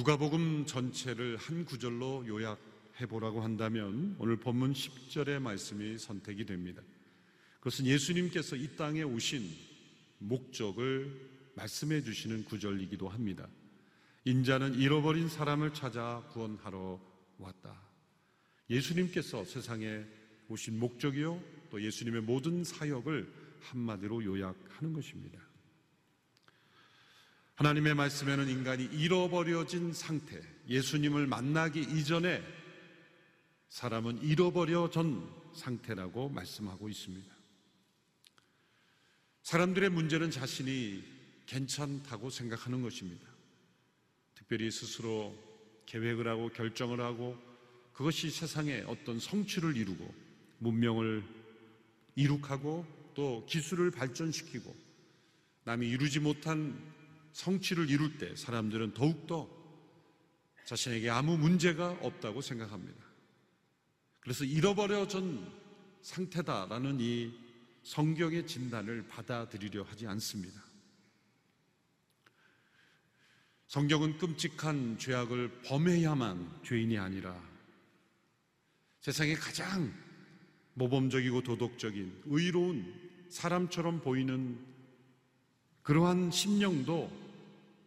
누가복음 전체를 한 구절로 요약해 보라고 한다면 오늘 본문 10절의 말씀이 선택이 됩니다. 그것은 예수님께서 이 땅에 오신 목적을 말씀해 주시는 구절이기도 합니다. 인자는 잃어버린 사람을 찾아 구원하러 왔다. 예수님께서 세상에 오신 목적이요, 또 예수님의 모든 사역을 한마디로 요약하는 것입니다. 하나님의 말씀에는 인간이 잃어버려진 상태, 예수님을 만나기 이전에 사람은 잃어버려진 상태라고 말씀하고 있습니다. 사람들의 문제는 자신이 괜찮다고 생각하는 것입니다. 특별히 스스로 계획을 하고 결정을 하고 그것이 세상에 어떤 성취를 이루고 문명을 이룩하고 또 기술을 발전시키고 남이 이루지 못한 성취를 이룰 때 사람들은 더욱더 자신에게 아무 문제가 없다고 생각합니다. 그래서 잃어버려진 상태다라는 이 성경의 진단을 받아들이려 하지 않습니다. 성경은 끔찍한 죄악을 범해야만 죄인이 아니라 세상에 가장 모범적이고 도덕적인 의로운 사람처럼 보이는 그러한 심령도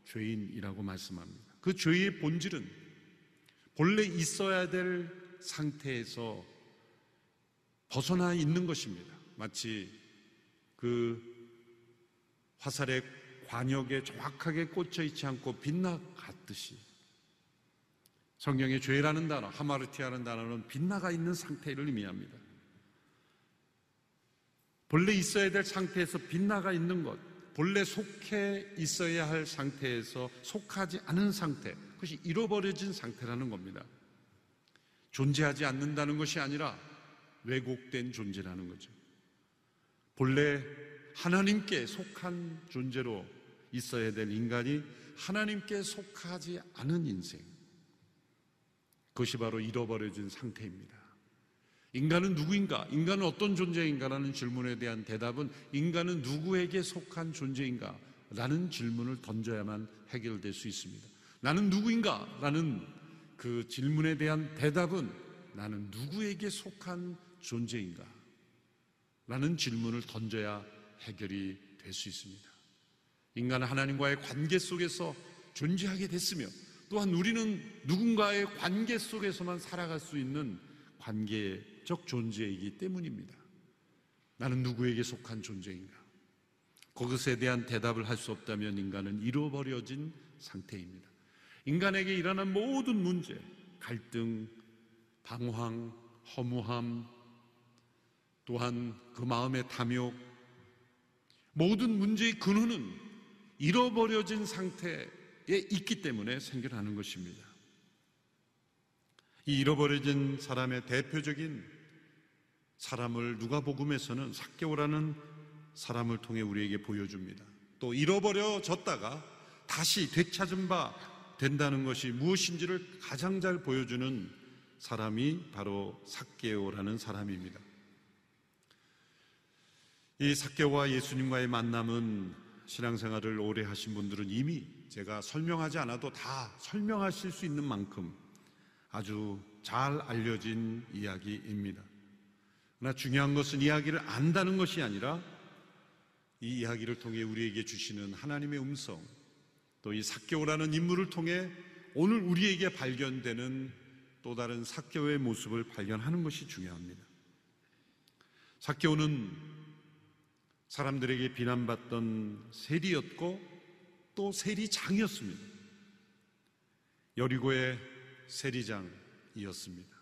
죄인이라고 말씀합니다. 그 죄의 본질은 본래 있어야 될 상태에서 벗어나 있는 것입니다. 마치 그 화살의 관역에 정확하게 꽂혀 있지 않고 빗나갔듯이 성경의 죄라는 단어, 하마르티아라는 단어는 빗나가 있는 상태를 의미합니다. 본래 있어야 될 상태에서 빗나가 있는 것, 본래 속해 있어야 할 상태에서 속하지 않은 상태, 그것이 잃어버려진 상태라는 겁니다. 존재하지 않는다는 것이 아니라 왜곡된 존재라는 거죠. 본래 하나님께 속한 존재로 있어야 될 인간이 하나님께 속하지 않은 인생. 그것이 바로 잃어버려진 상태입니다. 인간은 누구인가? 인간은 어떤 존재인가라는 질문에 대한 대답은 인간은 누구에게 속한 존재인가? 라는 질문을 던져야만 해결될 수 있습니다. 나는 누구인가? 라는 그 질문에 대한 대답은 나는 누구에게 속한 존재인가? 라는 질문을 던져야 해결이 될 수 있습니다. 인간은 하나님과의 관계 속에서 존재하게 됐으며 또한 우리는 누군가의 관계 속에서만 살아갈 수 있는 관계 적 존재이기 때문입니다. 나는 누구에게 속한 존재인가? 그것에 대한 대답을 할 수 없다면 인간은 잃어버려진 상태입니다. 인간에게 일어난 모든 문제, 갈등, 방황, 허무함, 또한 그 마음의 탐욕, 모든 문제의 근원은 잃어버려진 상태에 있기 때문에 생겨나는 것입니다. 이 잃어버려진 사람의 대표적인 사람을 누가복음에서는 삭개오라는 사람을 통해 우리에게 보여줍니다. 또 잃어버려졌다가 다시 되찾은 바 된다는 것이 무엇인지를 가장 잘 보여주는 사람이 바로 삭개오라는 사람입니다. 이 삭개오와 예수님과의 만남은 신앙생활을 오래 하신 분들은 이미 제가 설명하지 않아도 다 설명하실 수 있는 만큼 아주 잘 알려진 이야기입니다. 그러나 중요한 것은 이야기를 안다는 것이 아니라 이 이야기를 통해 우리에게 주시는 하나님의 음성, 또이 삭개오라는 인물을 통해 오늘 우리에게 발견되는 또 다른 삭개오의 모습을 발견하는 것이 중요합니다. 삭개오는 사람들에게 비난받던 세리였고 또 세리장이었습니다. 여리고의 세리장이었습니다.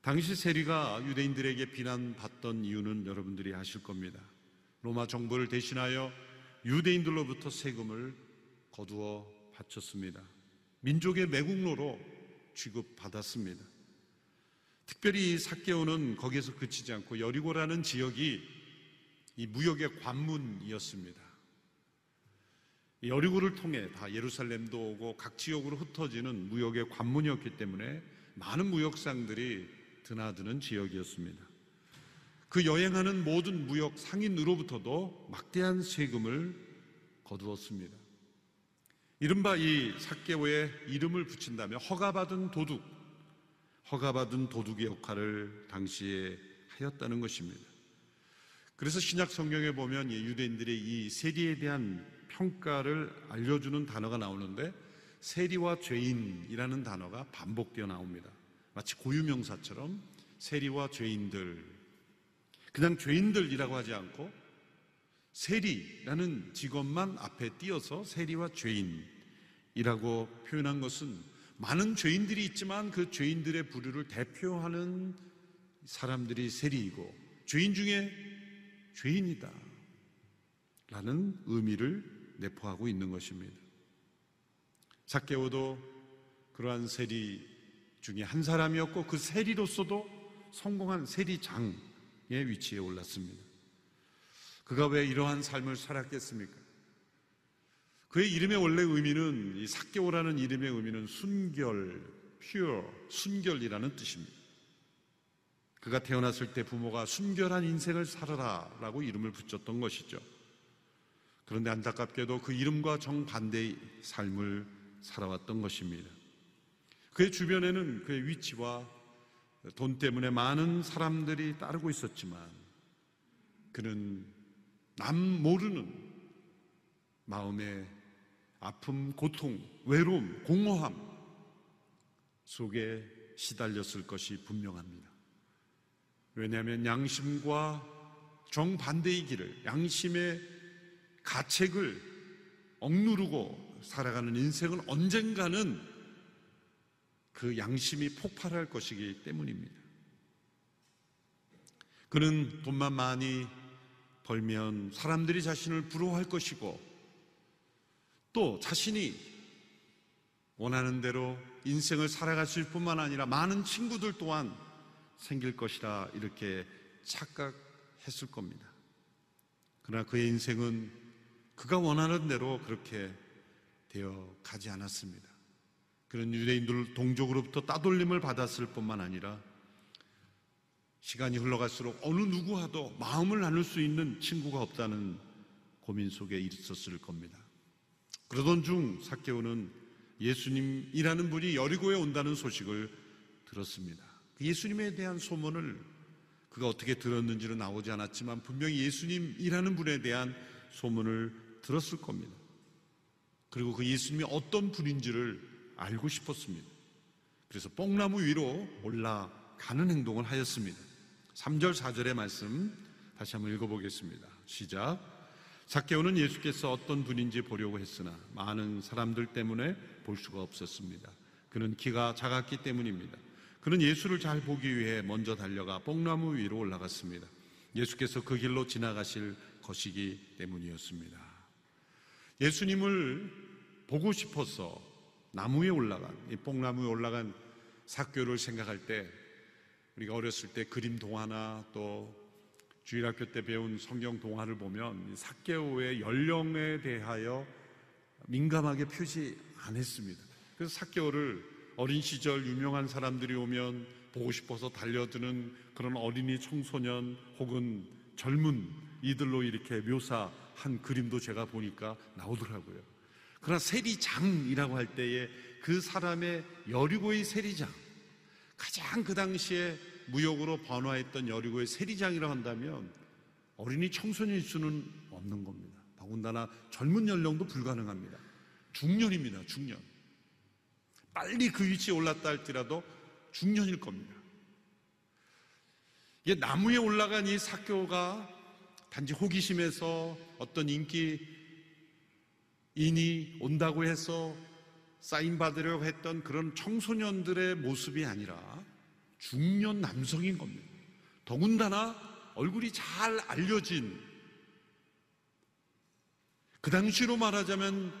당시 세리가 유대인들에게 비난받던 이유는 여러분들이 아실 겁니다. 로마 정부를 대신하여 유대인들로부터 세금을 거두어 바쳤습니다. 민족의 매국노로 취급받았습니다. 특별히 사케오는 거기에서 그치지 않고 여리고라는 지역이 이 무역의 관문이었습니다. 여리고를 통해 다 예루살렘도 오고 각 지역으로 흩어지는 무역의 관문이었기 때문에 많은 무역상들이 드나드는 지역이었습니다. 그 여행하는 모든 무역 상인으로부터도 막대한 세금을 거두었습니다. 이른바 이 삭개오의 이름을 붙인다면 허가받은 도둑, 허가받은 도둑의 역할을 당시에 하였다는 것입니다. 그래서 신약 성경에 보면 유대인들의 이 세리에 대한 평가를 알려주는 단어가 나오는데 세리와 죄인이라는 단어가 반복되어 나옵니다. 마치 고유명사처럼 세리와 죄인들. 그냥 죄인들이라고 하지 않고 세리라는 직업만 앞에 띄어서 세리와 죄인이라고 표현한 것은 많은 죄인들이 있지만 그 죄인들의 부류를 대표하는 사람들이 세리이고 죄인 중에 죄인이다. 라는 의미를 내포하고 있는 것입니다. 사케오도 그러한 세리 중에 한 사람이었고 그 세리로서도 성공한 세리장의 위치에 올랐습니다. 그가 왜 이러한 삶을 살았겠습니까? 그의 이름의 원래 의미는 이 사개오라는 이름의 의미는 순결, pure, 순결이라는 뜻입니다. 그가 태어났을 때 부모가 순결한 인생을 살아라라고 이름을 붙였던 것이죠. 그런데 안타깝게도 그 이름과 정반대의 삶을 살아왔던 것입니다. 그의 주변에는 그의 위치와 돈 때문에 많은 사람들이 따르고 있었지만 그는 남 모르는 마음의 아픔, 고통, 외로움, 공허함 속에 시달렸을 것이 분명합니다. 왜냐하면 양심과 정반대의 길을, 양심의 가책을 억누르고 살아가는 인생은 언젠가는 그 양심이 폭발할 것이기 때문입니다. 그는 돈만 많이 벌면 사람들이 자신을 부러워할 것이고 또 자신이 원하는 대로 인생을 살아갔을 뿐만 아니라 많은 친구들 또한 생길 것이라 이렇게 착각했을 겁니다. 그러나 그의 인생은 그가 원하는 대로 그렇게 되어 가지 않았습니다. 그런 유대인들 동족으로부터 따돌림을 받았을 뿐만 아니라 시간이 흘러갈수록 어느 누구와도 마음을 나눌 수 있는 친구가 없다는 고민 속에 있었을 겁니다. 그러던 중 사케오는 예수님이라는 분이 여리고에 온다는 소식을 들었습니다. 그 예수님에 대한 소문을 그가 어떻게 들었는지는 나오지 않았지만 분명히 예수님이라는 분에 대한 소문을 들었을 겁니다. 그리고 그 예수님이 어떤 분인지를 알고 싶었습니다. 그래서 뽕나무 위로 올라가는 행동을 하였습니다. 3절, 4절의 말씀 다시 한번 읽어보겠습니다. 시작. 사케오는 예수께서 어떤 분인지 보려고 했으나 많은 사람들 때문에 볼 수가 없었습니다. 그는 키가 작았기 때문입니다. 그는 예수를 잘 보기 위해 먼저 달려가 뽕나무 위로 올라갔습니다. 예수께서 그 길로 지나가실 것이기 때문이었습니다. 예수님을 보고 싶어서 나무에 올라간, 이 뽕나무에 올라간 사교를 생각할 때 우리가 어렸을 때 그림 동화나 또 주일학교 때 배운 성경 동화를 보면 사개오의 연령에 대하여 민감하게 표시 안 했습니다. 그래서 사개오를 어린 시절 유명한 사람들이 오면 보고 싶어서 달려드는 그런 어린이 청소년 혹은 젊은 이들로 이렇게 묘사한 그림도 제가 보니까 나오더라고요. 그러나 세리장이라고 할 때에 그 사람의 여리고의 세리장, 가장 그 당시에 무역으로 번화했던 여리고의 세리장이라고 한다면 어린이 청소년일 수는 없는 겁니다. 더군다나 젊은 연령도 불가능합니다. 중년입니다, 중년. 빨리 그 위치에 올랐다 할지라도 중년일 겁니다. 이게 나무에 올라간 이 사교가 단지 호기심에서 어떤 인기 인이 온다고 해서 사인 받으려고 했던 그런 청소년들의 모습이 아니라 중년 남성인 겁니다. 더군다나 얼굴이 잘 알려진 그 당시로 말하자면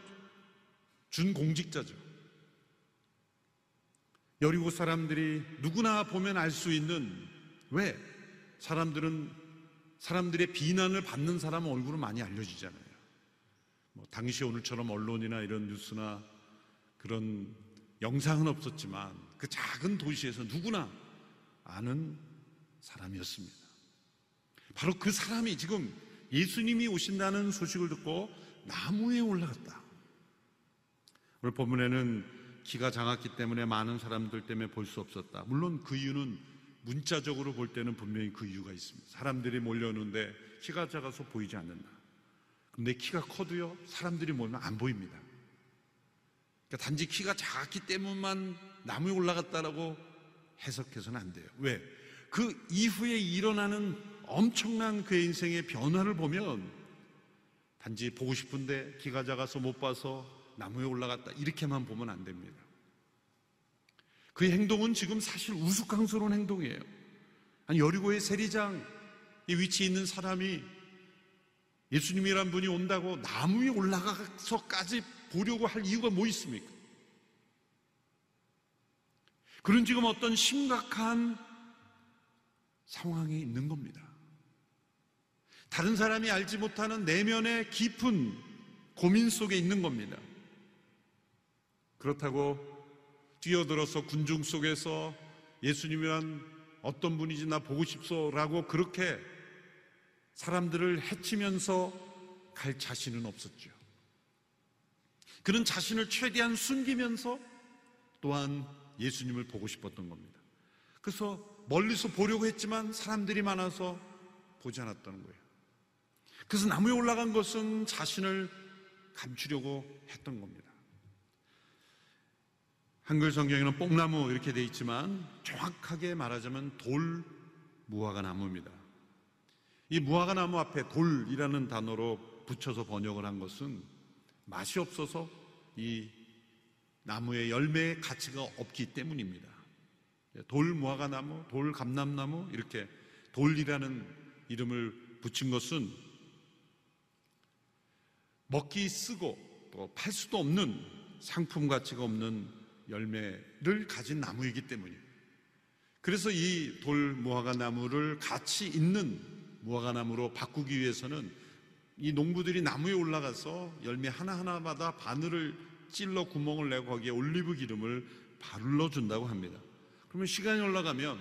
준공직자죠. 여리고 사람들이 누구나 보면 알 수 있는 왜 사람들은 사람들의 비난을 받는 사람 얼굴은 많이 알려지잖아요. 뭐 당시 오늘처럼 언론이나 이런 뉴스나 그런 영상은 없었지만 그 작은 도시에서 누구나 아는 사람이었습니다. 바로 그 사람이 지금 예수님이 오신다는 소식을 듣고 나무에 올라갔다. 오늘 본문에는 키가 작았기 때문에 많은 사람들 때문에 볼 수 없었다. 물론 그 이유는 문자적으로 볼 때는 분명히 그 이유가 있습니다. 사람들이 몰려오는데 키가 작아서 보이지 않는다. 근데 키가 커도요, 사람들이 몰면 안 보입니다. 그러니까 단지 키가 작았기 때문만 나무에 올라갔다라고 해석해서는 안 돼요. 왜? 그 이후에 일어나는 엄청난 그의 인생의 변화를 보면 단지 보고 싶은데 키가 작아서 못 봐서 나무에 올라갔다. 이렇게만 보면 안 됩니다. 그 행동은 지금 사실 우스꽝스러운 행동이에요. 아니, 여리고의 세리장에 위치해 있는 사람이 예수님이란 분이 온다고 나무 에 올라가서까지 보려고 할 이유가 뭐 있습니까? 그런 지금 어떤 심각한 상황에 있는 겁니다. 다른 사람이 알지 못하는 내면의 깊은 고민 속에 있는 겁니다. 그렇다고 뛰어들어서 군중 속에서 예수님이란 어떤 분이지 나 보고 싶소라고 그렇게 사람들을 해치면서 갈 자신은 없었죠. 그는 자신을 최대한 숨기면서 또한 예수님을 보고 싶었던 겁니다. 그래서 멀리서 보려고 했지만 사람들이 많아서 보지 않았다는 거예요. 그래서 나무에 올라간 것은 자신을 감추려고 했던 겁니다. 한글 성경에는 뽕나무 이렇게 돼 있지만 정확하게 말하자면 돌 무화과 나무입니다. 이 무화과 나무 앞에 돌이라는 단어로 붙여서 번역을 한 것은 맛이 없어서 이 나무의 열매의 가치가 없기 때문입니다. 돌 무화과 나무, 돌 감람나무 이렇게 돌이라는 이름을 붙인 것은 먹기 쓰고 또 팔 수도 없는 상품 가치가 없는 열매를 가진 나무이기 때문이에요. 그래서 이 돌 무화과 나무를 가치 있는 무화과 나무로 바꾸기 위해서는 이 농부들이 나무에 올라가서 열매 하나하나마다 바늘을 찔러 구멍을 내고 거기에 올리브 기름을 바눌러 준다고 합니다. 그러면 시간이 올라가면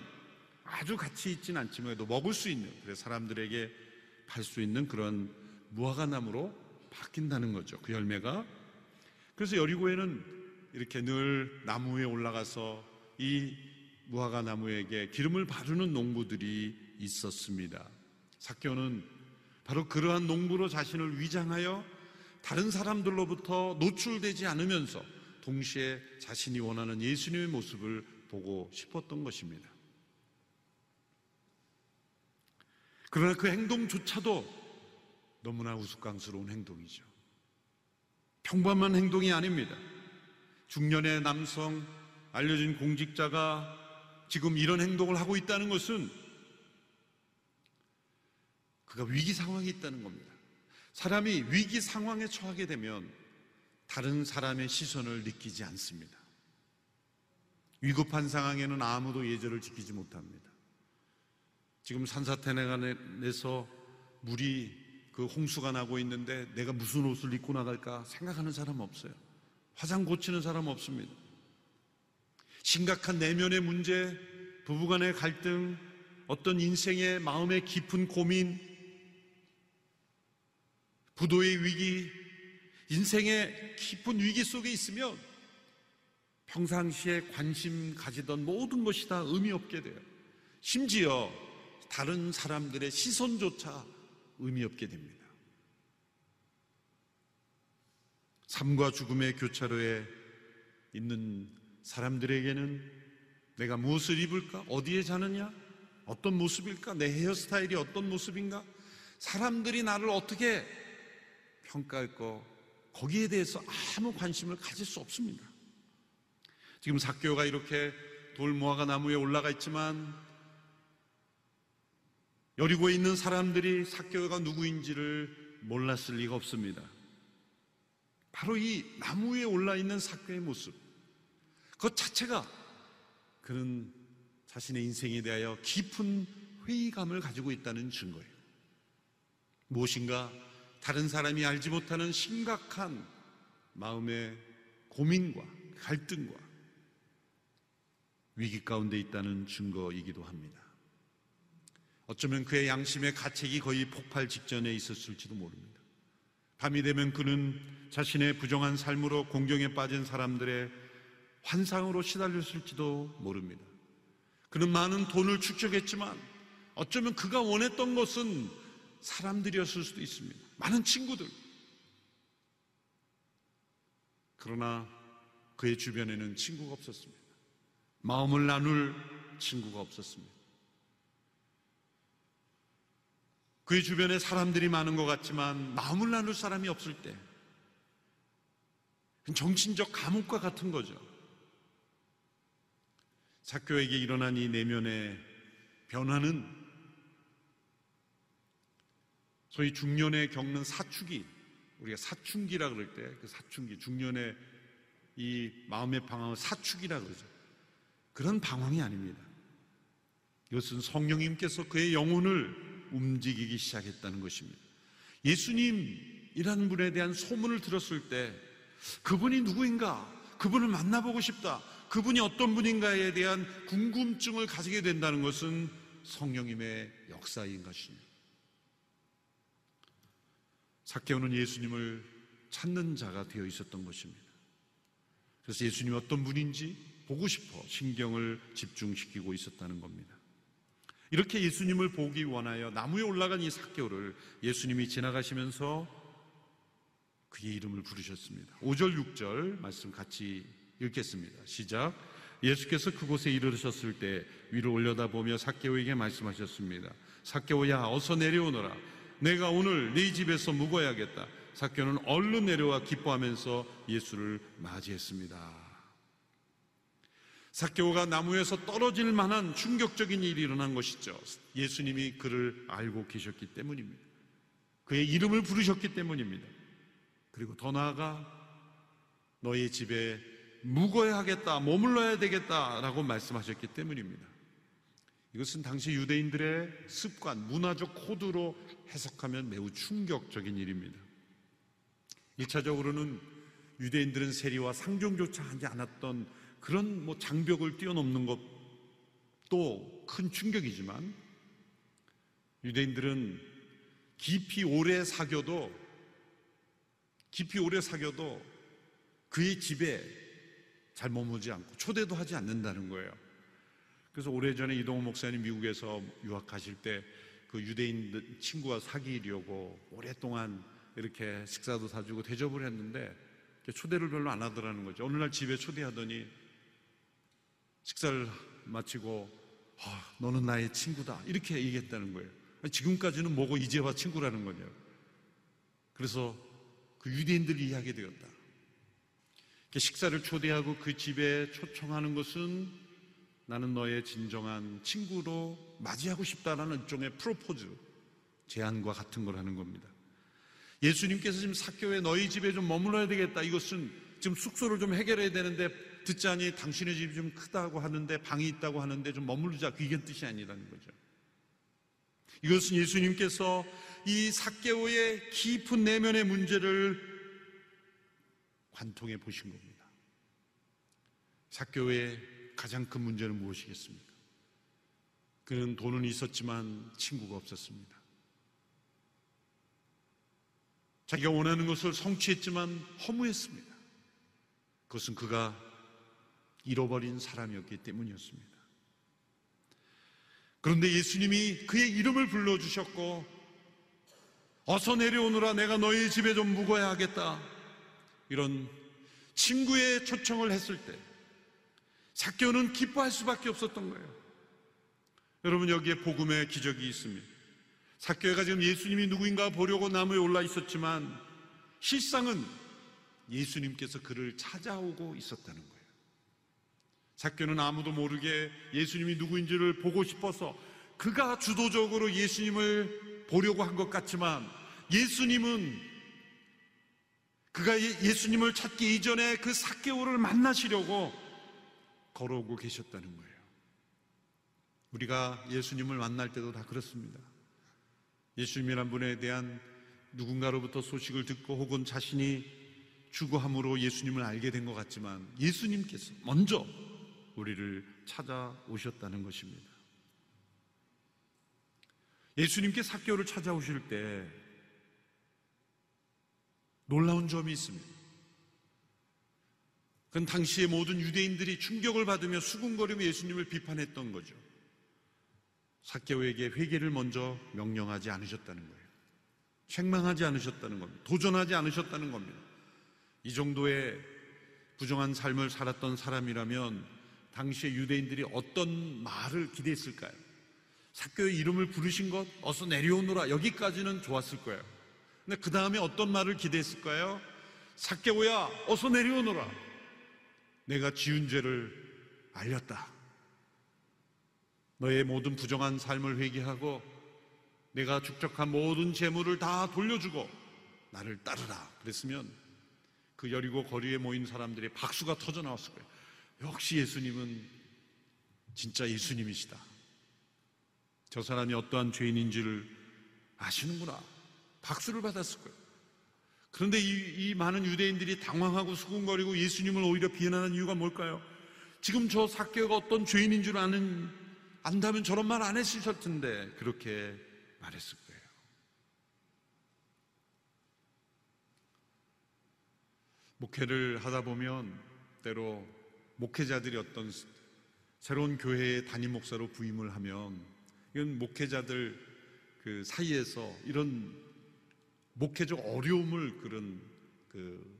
아주 가치 있진 않지만 도 먹을 수 있는 그래서 사람들에게 팔 수 있는 그런 무화과 나무로 바뀐다는 거죠. 그 열매가 그래서 여리고에는 이렇게 늘 나무 에 올라가서 이 무화과 나무에게 기름을 바르는 농부들이 있었습니다. 사교는 바로 그러한 농부로 자신을 위장하여 다른 사람들로부터 노출되지 않으면서 동시에 자신이 원하는 예수님의 모습을 보고 싶었던 것입니다. 그러나 그 행동조차도 너무나 우스꽝스러운 행동이죠. 평범한 행동이 아닙니다. 중년의 남성, 알려진 공직자가 지금 이런 행동을 하고 있다는 것은 그가 위기 상황에 있다는 겁니다. 사람이 위기 상황에 처하게 되면 다른 사람의 시선을 느끼지 않습니다. 위급한 상황에는 아무도 예절을 지키지 못합니다. 지금 산사태내가 내서 물이 그 홍수가 나고 있는데 내가 무슨 옷을 입고 나갈까 생각하는 사람 없어요. 화장 고치는 사람 없습니다. 심각한 내면의 문제, 부부간의 갈등, 어떤 인생의 마음의 깊은 고민, 부도의 위기, 인생의 깊은 위기 속에 있으면 평상시에 관심 가지던 모든 것이 다 의미 없게 돼요. 심지어 다른 사람들의 시선조차 의미 없게 됩니다. 삶과 죽음의 교차로에 있는 사람들에게는 내가 무엇을 입을까? 어디에 자느냐? 어떤 모습일까? 내 헤어스타일이 어떤 모습인가? 사람들이 나를 어떻게 평가할 거, 거기에 대해서 아무 관심을 가질 수 없습니다. 지금 사교가 이렇게 돌무화과 나무에 올라가 있지만 여리고에 있는 사람들이 사교가 누구인지를 몰랐을 리가 없습니다. 바로 이 나무 위에 올라 있는 사교의 모습. 그 자체가 그는 자신의 인생에 대하여 깊은 회의감을 가지고 있다는 증거예요. 무엇인가 다른 사람이 알지 못하는 심각한 마음의 고민과 갈등과 위기 가운데 있다는 증거이기도 합니다. 어쩌면 그의 양심의 가책이 거의 폭발 직전에 있었을지도 모릅니다. 밤이 되면 그는 자신의 부정한 삶으로 공경에 빠진 사람들의 환상으로 시달렸을지도 모릅니다. 그는 많은 돈을 축적했지만 어쩌면 그가 원했던 것은 사람들이었을 수도 있습니다. 많은 친구들. 그러나 그의 주변에는 친구가 없었습니다. 마음을 나눌 친구가 없었습니다. 그의 주변에 사람들이 많은 것 같지만 마음을 나눌 사람이 없을 때 정신적 감옥과 같은 거죠. 사교에게 일어난 이 내면의 변화는 소위 중년에 겪는 사춘기, 우리가 사춘기라 그럴 때 그 사춘기, 중년의 이 마음의 방황을 사춘기라 그러죠. 그런 방황이 아닙니다. 이것은 성령님께서 그의 영혼을 움직이기 시작했다는 것입니다. 예수님이라는 분에 대한 소문을 들었을 때 그분이 누구인가? 그분을 만나보고 싶다. 그분이 어떤 분인가에 대한 궁금증을 가지게 된다는 것은 성령님의 역사인 것입니다. 사케오는 예수님을 찾는 자가 되어 있었던 것입니다. 그래서 예수님이 어떤 분인지 보고 싶어 신경을 집중시키고 있었다는 겁니다. 이렇게 예수님을 보기 원하여 나무에 올라간 이 사개오를 예수님이 지나가시면서 그의 이름을 부르셨습니다. 5절, 6절 말씀 같이 읽겠습니다. 시작. 예수께서 그곳에 이르르셨을 때 위로 올려다보며 사개오에게 말씀하셨습니다. 사개오야 어서 내려오너라. 내가 오늘 네 집에서 묵어야겠다. 사개오는 얼른 내려와 기뻐하면서 예수를 맞이했습니다. 사케오가 나무에서 떨어질 만한 충격적인 일이 일어난 것이죠. 예수님이 그를 알고 계셨기 때문입니다. 그의 이름을 부르셨기 때문입니다. 그리고 더 나아가 너의 집에 묵어야 하겠다, 머물러야 되겠다라고 말씀하셨기 때문입니다. 이것은 당시 유대인들의 습관, 문화적 코드로 해석하면 매우 충격적인 일입니다. 1차적으로는 유대인들은 세리와 상종조차 하지 않았던 그런 뭐 장벽을 뛰어넘는 것도 큰 충격이지만 유대인들은 깊이 오래 사겨도 깊이 오래 사겨도 그의 집에 잘 머무지 않고 초대도 하지 않는다는 거예요. 그래서 오래전에 이동호 목사님 미국에서 유학하실 때 그 유대인 친구와 사귀려고 오랫동안 이렇게 식사도 사주고 대접을 했는데 초대를 별로 안 하더라는 거죠. 어느 날 집에 초대하더니 식사를 마치고 아, 너는 나의 친구다 이렇게 얘기했다는 거예요. 지금까지는 뭐고 이제와 친구라는 거냐. 그래서 그 유대인들이 이야기 되었다. 식사를 초대하고 그 집에 초청하는 것은 나는 너의 진정한 친구로 맞이하고 싶다라는 일종의 프로포즈 제안과 같은 거라는 겁니다. 예수님께서 지금 사교에 너희 집에 좀 머물러야 되겠다. 이것은 지금 숙소를 좀 해결해야 되는데 듣자니 당신의 집이 좀 크다고 하는데 방이 있다고 하는데 좀 머무르자 그게 뜻이 아니라는 거죠. 이것은 예수님께서 이 사개오의 깊은 내면의 문제를 관통해 보신 겁니다. 사개오의 가장 큰 문제는 무엇이겠습니까? 그는 돈은 있었지만 친구가 없었습니다. 자기가 원하는 것을 성취했지만 허무했습니다. 그것은 그가 잃어버린 사람이었기 때문이었습니다. 그런데 예수님이 그의 이름을 불러주셨고, 어서 내려오느라 내가 너희 집에 좀 묵어야 하겠다. 이런 친구의 초청을 했을 때, 사교는 기뻐할 수밖에 없었던 거예요. 여러분, 여기에 복음의 기적이 있습니다. 사교가 지금 예수님이 누구인가 보려고 나무에 올라 있었지만, 실상은 예수님께서 그를 찾아오고 있었다는 거예요. 사교는 아무도 모르게 예수님이 누구인지를 보고 싶어서 그가 주도적으로 예수님을 보려고 한 것 같지만 예수님은 그가 예, 예수님을 찾기 이전에 그 사개오를 만나시려고 걸어오고 계셨다는 거예요. 우리가 예수님을 만날 때도 다 그렇습니다. 예수님이란 분에 대한 누군가로부터 소식을 듣고 혹은 자신이 주고함으로 예수님을 알게 된 것 같지만 예수님께서 먼저 우리를 찾아오셨다는 것입니다. 예수님께 사교를 찾아오실 때 놀라운 점이 있습니다. 그건 당시의 모든 유대인들이 충격을 받으며 수군거리며 예수님을 비판했던 거죠. 사케오에게 회개를 먼저 명령하지 않으셨다는 거예요. 책망하지 않으셨다는 겁니다. 도전하지 않으셨다는 겁니다. 이 정도의 부정한 삶을 살았던 사람이라면 당시의 유대인들이 어떤 말을 기대했을까요? 사교의 이름을 부르신 것, 어서 내려오너라. 여기까지는 좋았을 거예요. 근데 그 다음에 어떤 말을 기대했을까요? 사개오야, 어서 내려오너라. 내가 지은 죄를 알렸다. 너의 모든 부정한 삶을 회개하고 내가 축적한 모든 재물을 다 돌려주고 나를 따르라. 그랬으면 그 여리고 거리에 모인 사람들의 박수가 터져 나왔을 거예요. 역시 예수님은 진짜 예수님이시다. 저 사람이 어떠한 죄인인지를 아시는구나. 박수를 받았을 거예요. 그런데 이, 이 많은 유대인들이 당황하고 수군거리고 예수님을 오히려 비난하는 이유가 뭘까요? 지금 저 사개가 어떤 죄인인 줄 아는, 안다면 저런 말 안 했을 텐데, 그렇게 말했을 거예요. 목회를 하다 보면 때로 목회자들이 어떤 새로운 교회의 담임 목사로 부임을 하면 이건 목회자들 그 사이에서 이런 목회적 어려움을 그런 그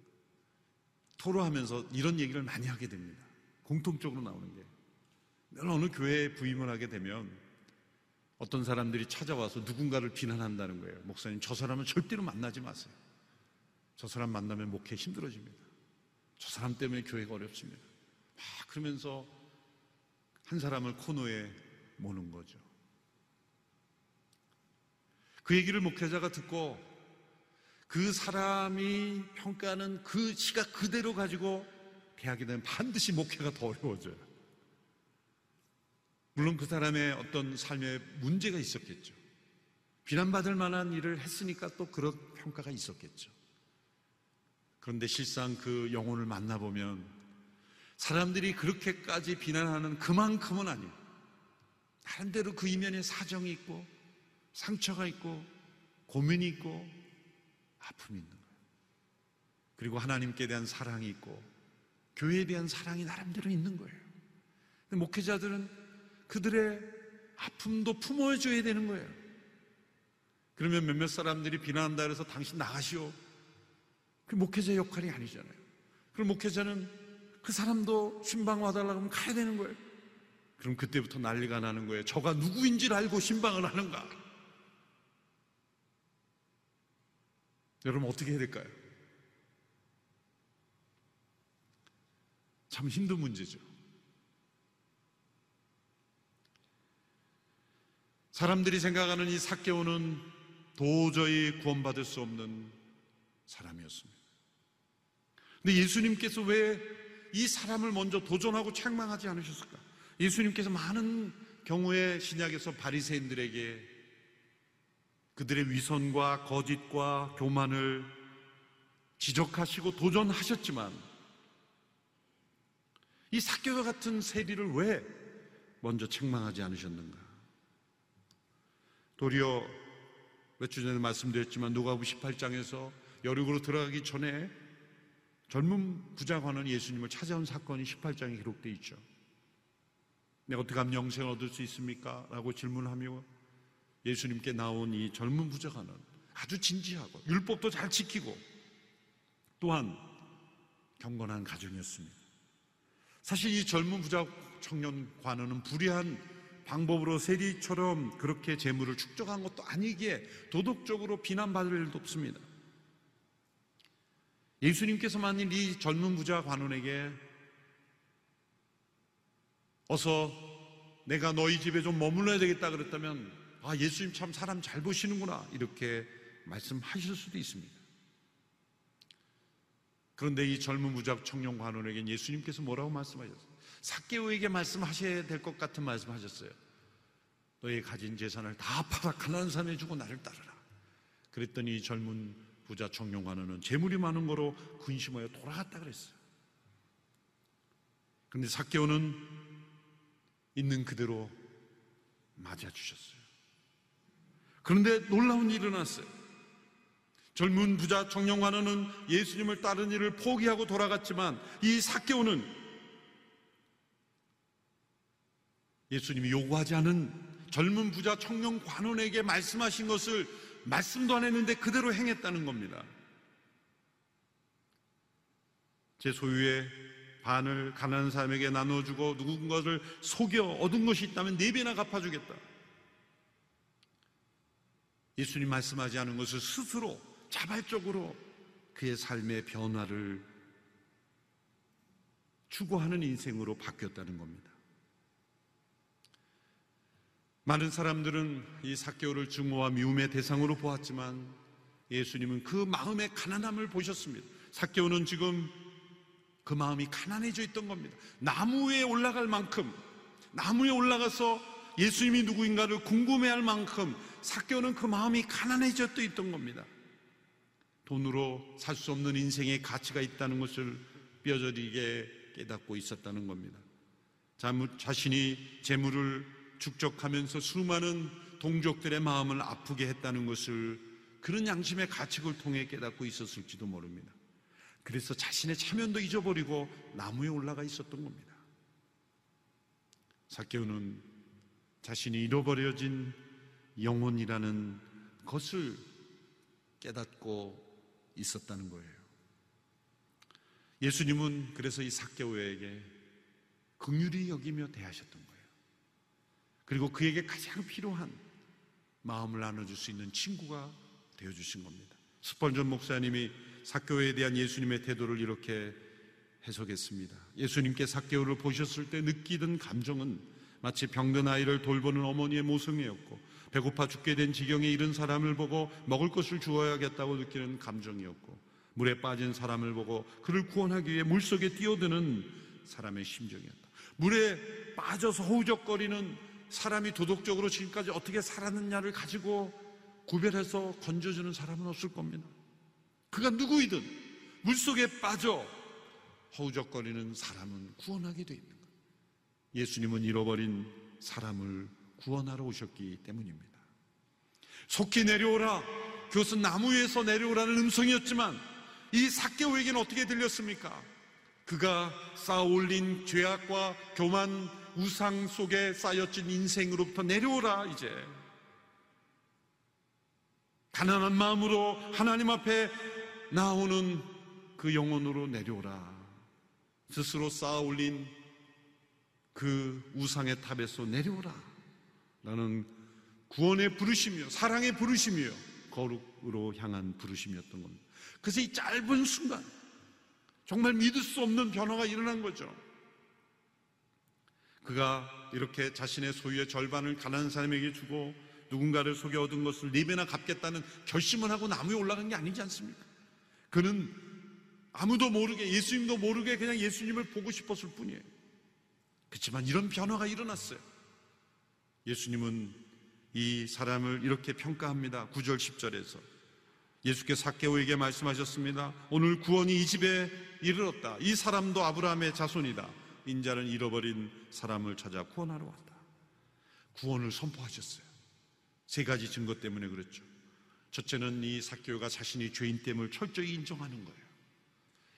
토로하면서 이런 얘기를 많이 하게 됩니다. 공통적으로 나오는 게. 어느 교회에 부임을 하게 되면 어떤 사람들이 찾아와서 누군가를 비난한다는 거예요. 목사님, 저 사람은 절대로 만나지 마세요. 저 사람 만나면 목회 힘들어집니다. 저 사람 때문에 교회가 어렵습니다. 막 그러면서 한 사람을 코너에 모는 거죠. 그 얘기를 목회자가 듣고 그 사람이 평가하는 그 시각 그대로 가지고 대하게 되면 반드시 목회가 더 어려워져요. 물론 그 사람의 어떤 삶에 문제가 있었겠죠. 비난받을 만한 일을 했으니까 또 그런 평가가 있었겠죠. 그런데 실상 그 영혼을 만나보면 사람들이 그렇게까지 비난하는 그만큼은 아니에요. 나름대로 그 이면에 사정이 있고 상처가 있고 고민이 있고 아픔이 있는 거예요. 그리고 하나님께 대한 사랑이 있고 교회에 대한 사랑이 나름대로 있는 거예요. 목회자들은 그들의 아픔도 품어줘야 되는 거예요. 그러면 몇몇 사람들이 비난한다 그래서 당신 나가시오. 그 목회자 역할이 아니잖아요. 그럼 목회자는 그 사람도 신방 와달라고 하면 가야 되는 거예요. 그럼 그때부터 난리가 나는 거예요. 저가 누구인지를 알고 신방을 하는가? 여러분 어떻게 해야 될까요? 참 힘든 문제죠. 사람들이 생각하는 이 사개오는 도저히 구원받을 수 없는 사람이었습니다. 근데 예수님께서 왜 이 사람을 먼저 도전하고 책망하지 않으셨을까? 예수님께서 많은 경우에 신약에서 바리새인들에게 그들의 위선과 거짓과 교만을 지적하시고 도전하셨지만 이 사교와 같은 세리를 왜 먼저 책망하지 않으셨는가? 도리어 몇 주 전에 말씀드렸지만 누가복음 18장에서 여륙으로 들어가기 전에 젊은 부자관은 예수님을 찾아온 사건이 18장에 기록되어 있죠. 내가 어떻게 하면 영생을 얻을 수 있습니까? 라고 질문하며 예수님께 나온 이 젊은 부자가는 아주 진지하고 율법도 잘 지키고 또한 경건한 가정이었습니다. 사실 이 젊은 부자 청년 관원은 불의한 방법으로 세리처럼 그렇게 재물을 축적한 것도 아니기에 도덕적으로 비난받을 일도 없습니다. 예수님께서 만일 이 젊은 부자 관원에게 어서 내가 너희 집에 좀 머물러야 되겠다 그랬다면 아, 예수님 참 사람 잘 보시는구나. 이렇게 말씀하실 수도 있습니다. 그런데 이 젊은 무작 청년 관원에게 예수님께서 뭐라고 말씀하셨어요? 사개오에게 말씀하셔야 될 것 같은 말씀하셨어요. 너의 가진 재산을 다 팔아 가난한 사람에 주고 나를 따르라. 그랬더니 이 젊은 부자 청년 관원은 재물이 많은 거로 근심하여 돌아갔다 그랬어요. 그런데 사개오는 있는 그대로 맞아 주셨어요. 그런데 놀라운 일이 일어났어요. 젊은 부자 청년 관원은 예수님을 따른 일을 포기하고 돌아갔지만 이 사개오는 예수님이 요구하지 않은 젊은 부자 청년 관원에게 말씀하신 것을 말씀도 안 했는데 그대로 행했다는 겁니다. 제 소유의 반을 가난한 사람에게 나눠주고 누군가를 속여 얻은 것이 있다면 네 배나 갚아주겠다. 예수님 말씀하지 않은 것을 스스로 자발적으로 그의 삶의 변화를 추구하는 인생으로 바뀌었다는 겁니다. 많은 사람들은 이 사개오를 증오와 미움의 대상으로 보았지만 예수님은 그 마음의 가난함을 보셨습니다. 사개오는 지금 그 마음이 가난해져 있던 겁니다. 나무 위에 올라갈 만큼 나무에 올라가서 예수님이 누구인가를 궁금해할 만큼 사개오는 그 마음이 가난해져 있던 겁니다. 돈으로 살 수 없는 인생의 가치가 있다는 것을 뼈저리게 깨닫고 있었다는 겁니다. 자신이 재물을 축적하면서 수많은 동족들의 마음을 아프게 했다는 것을 그런 양심의 가책을 통해 깨닫고 있었을지도 모릅니다. 그래서 자신의 체면도 잊어버리고 나무에 올라가 있었던 겁니다. 사케오는 자신이 잃어버려진 영혼이라는 것을 깨닫고 있었다는 거예요. 예수님은 그래서 이 사케오에게 긍휼히 여기며 대하셨던 거예요. 그리고 그에게 가장 필요한 마음을 나눠줄 수 있는 친구가 되어주신 겁니다. 스펄전 목사님이 사교에 대한 예수님의 태도를 이렇게 해석했습니다. 예수님께 사교를 보셨을 때 느끼던 감정은 마치 병든 아이를 돌보는 어머니의 모성이었고 배고파 죽게 된 지경에 이른 사람을 보고 먹을 것을 주어야겠다고 느끼는 감정이었고 물에 빠진 사람을 보고 그를 구원하기 위해 물속에 뛰어드는 사람의 심정이었다. 물에 빠져서 허우적거리는 사람이 도덕적으로 지금까지 어떻게 살았느냐를 가지고 구별해서 건져주는 사람은 없을 겁니다. 그가 누구이든 물속에 빠져 허우적거리는 사람은 구원하게 돼 있는 거예요. 예수님은 잃어버린 사람을 구원하러 오셨기 때문입니다. 속히 내려오라. 그것은 나무 위에서 내려오라는 음성이었지만 이 사개오에게는 어떻게 들렸습니까? 그가 쌓아 올린 죄악과 교만 우상 속에 쌓여진 인생으로부터 내려오라, 이제. 가난한 마음으로 하나님 앞에 나오는 그 영혼으로 내려오라. 스스로 쌓아 올린 그 우상의 탑에서 내려오라. 라는 구원의 부르심이요, 사랑의 부르심이요, 거룩으로 향한 부르심이었던 겁니다. 그래서 이 짧은 순간, 정말 믿을 수 없는 변화가 일어난 거죠. 그가 이렇게 자신의 소유의 절반을 가난한 사람에게 주고 누군가를 속여 얻은 것을 네 배나 갚겠다는 결심을 하고 나무에 올라간 게 아니지 않습니까? 그는 아무도 모르게 예수님도 모르게 그냥 예수님을 보고 싶었을 뿐이에요. 그렇지만 이런 변화가 일어났어요. 예수님은 이 사람을 이렇게 평가합니다. 9절 10절에서 예수께서 사개오에게 말씀하셨습니다. 오늘 구원이 이 집에 이르렀다. 이 사람도 아브라함의 자손이다. 인자는 잃어버린 사람을 찾아 구원하러 왔다. 구원을 선포하셨어요. 세 가지 증거 때문에 그렇죠. 첫째는 이 사교가 자신이 죄인됨을 철저히 인정하는 거예요.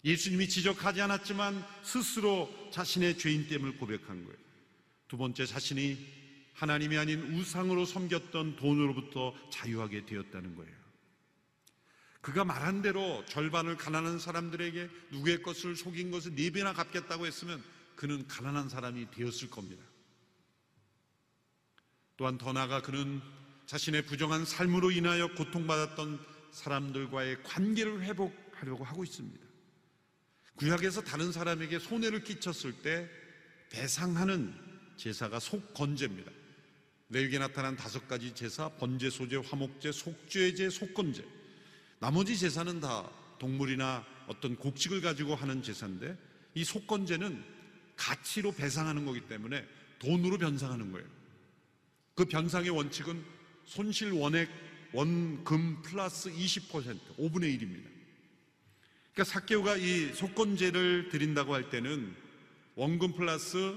예수님이 지적하지 않았지만 스스로 자신의 죄인됨을 고백한 거예요. 두 번째 자신이 하나님이 아닌 우상으로 섬겼던 돈으로부터 자유하게 되었다는 거예요. 그가 말한 대로 절반을 가난한 사람들에게 누구의 것을 속인 것을 네 배나 갚겠다고 했으면 그는 가난한 사람이 되었을 겁니다. 또한 더 나아가 그는 자신의 부정한 삶으로 인하여 고통받았던 사람들과의 관계를 회복하려고 하고 있습니다. 구약에서 다른 사람에게 손해를 끼쳤을 때 배상하는 제사가 속건제입니다. 레위기에 나타난 다섯 가지 제사, 번제, 소제, 화목제, 속죄제, 속건제. 나머지 제사는 다 동물이나 어떤 곡식을 가지고 하는 제사인데 이 속건제는 가치로 배상하는 거기 때문에 돈으로 변상하는 거예요. 그 변상의 원칙은 손실 원액 원금 플러스 20% 5분의 1입니다. 그러니까 사개오가 이 속건제를 드린다고 할 때는 원금 플러스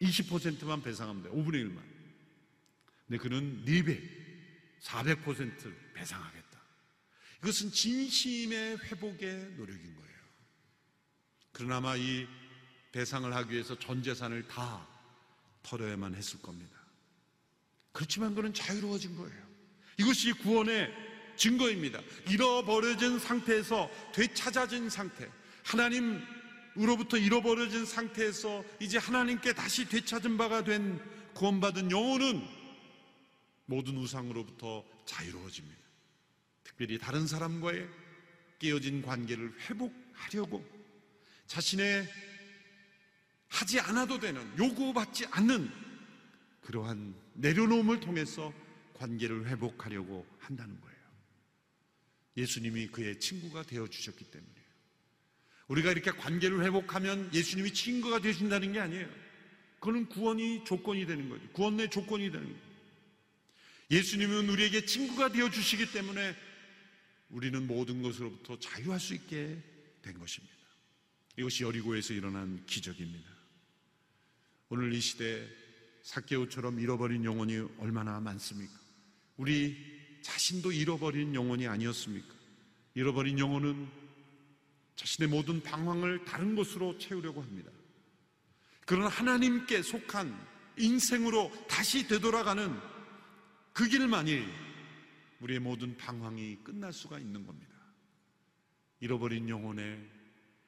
20%만 배상하면 돼요. 5분의 1만. 근데 그는 4배, 400% 배상하겠다. 그것은 진심의 회복의 노력인 거예요. 그러나마 이 배상을 하기 위해서 전 재산을 다 털어야만 했을 겁니다. 그렇지만 그는 자유로워진 거예요. 이것이 구원의 증거입니다. 잃어버려진 상태에서 되찾아진 상태. 하나님으로부터 잃어버려진 상태에서 이제 하나님께 다시 되찾은 바가 된 구원받은 영혼은 모든 우상으로부터 자유로워집니다. 특별히 다른 사람과의 깨어진 관계를 회복하려고 자신의 하지 않아도 되는 요구받지 않는 그러한 내려놓음을 통해서 관계를 회복하려고 한다는 거예요. 예수님이 그의 친구가 되어 주셨기 때문이에요. 우리가 이렇게 관계를 회복하면 예수님이 친구가 되신다는 게 아니에요. 그거는 구원이 조건이 되는 거죠. 구원 내 조건이 되는 거예요. 예수님은 우리에게 친구가 되어 주시기 때문에 우리는 모든 것으로부터 자유할 수 있게 된 것입니다. 이것이 여리고에서 일어난 기적입니다. 오늘 이 시대 사케오처럼 잃어버린 영혼이 얼마나 많습니까? 우리 자신도 잃어버린 영혼이 아니었습니까? 잃어버린 영혼은 자신의 모든 방황을 다른 것으로 채우려고 합니다. 그런 하나님께 속한 인생으로 다시 되돌아가는 그 길만이 우리의 모든 방황이 끝날 수가 있는 겁니다. 잃어버린 영혼의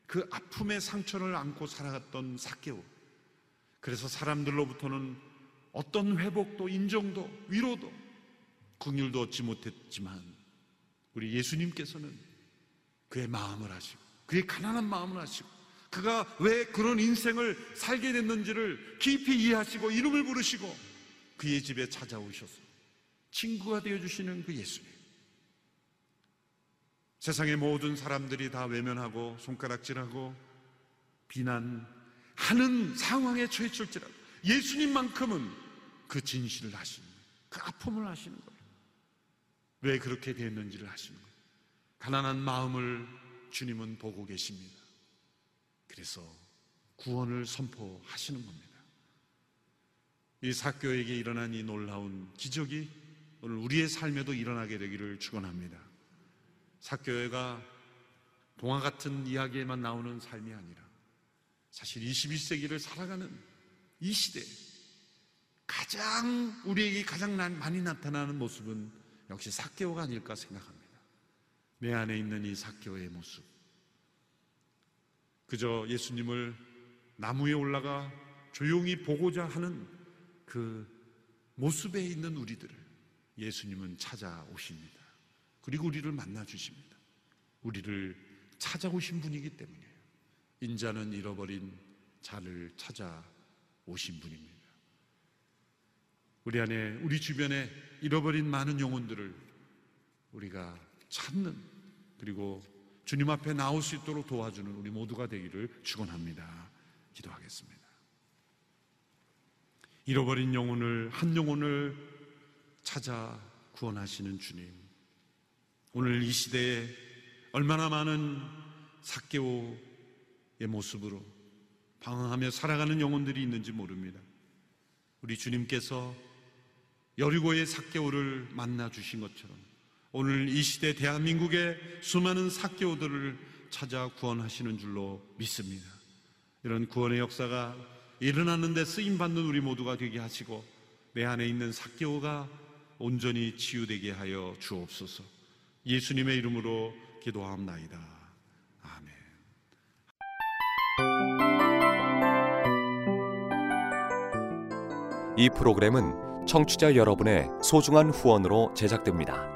그 아픔의 상처를 안고 살아갔던 사케오. 그래서 사람들로부터는 어떤 회복도 인정도 위로도 긍휼도 얻지 못했지만 우리 예수님께서는 그의 마음을 하시고 그의 가난한 마음을 하시고 그가 왜 그런 인생을 살게 됐는지를 깊이 이해하시고 이름을 부르시고 그의 집에 찾아오셔서 친구가 되어주시는 그 예수님. 세상의 모든 사람들이 다 외면하고 손가락질하고 비난하는 상황에 처했을지라도 예수님만큼은 그 진실을 하시는 거예요. 그 아픔을 하시는 거예요. 왜 그렇게 됐는지를 하시는 거예요. 가난한 마음을 주님은 보고 계십니다. 그래서 구원을 선포하시는 겁니다. 이 사교에게 일어난 이 놀라운 기적이 오늘 우리의 삶에도 일어나게 되기를 축원합니다. 사교회가 동화 같은 이야기에만 나오는 삶이 아니라 사실 21세기를 살아가는 이 시대 가장 우리에게 가장 많이 나타나는 모습은 역시 사교가 아닐까 생각합니다. 내 안에 있는 이 사교의 모습. 그저 예수님을 나무에 올라가 조용히 보고자 하는 그 모습에 있는 우리들을 예수님은 찾아오십니다. 그리고 우리를 만나 주십니다. 우리를 찾아오신 분이기 때문이에요. 인자는 잃어버린 자를 찾아오신 분입니다. 우리 안에, 우리 주변에 잃어버린 많은 영혼들을 우리가 찾는, 그리고 주님 앞에 나올 수 있도록 도와주는 우리 모두가 되기를 축원합니다. 기도하겠습니다. 잃어버린 영혼을, 한 영혼을 찾아 구원하시는 주님. 오늘 이 시대에 얼마나 많은 사개오의 모습으로 방황하며 살아가는 영혼들이 있는지 모릅니다. 우리 주님께서 여리고의 사개오를 만나 주신 것처럼 오늘 이 시대 대한민국의 수많은 사개오들을 찾아 구원하시는 줄로 믿습니다. 이런 구원의 역사가 일어났는데 쓰임 받는 우리 모두가 되게 하시고 내 안에 있는 사개오가 온전히 치유되게 하여 주옵소서. 예수님의 이름으로 기도하옵나이다. 아멘. 이 프로그램은 청취자 여러분의 소중한 후원으로 제작됩니다.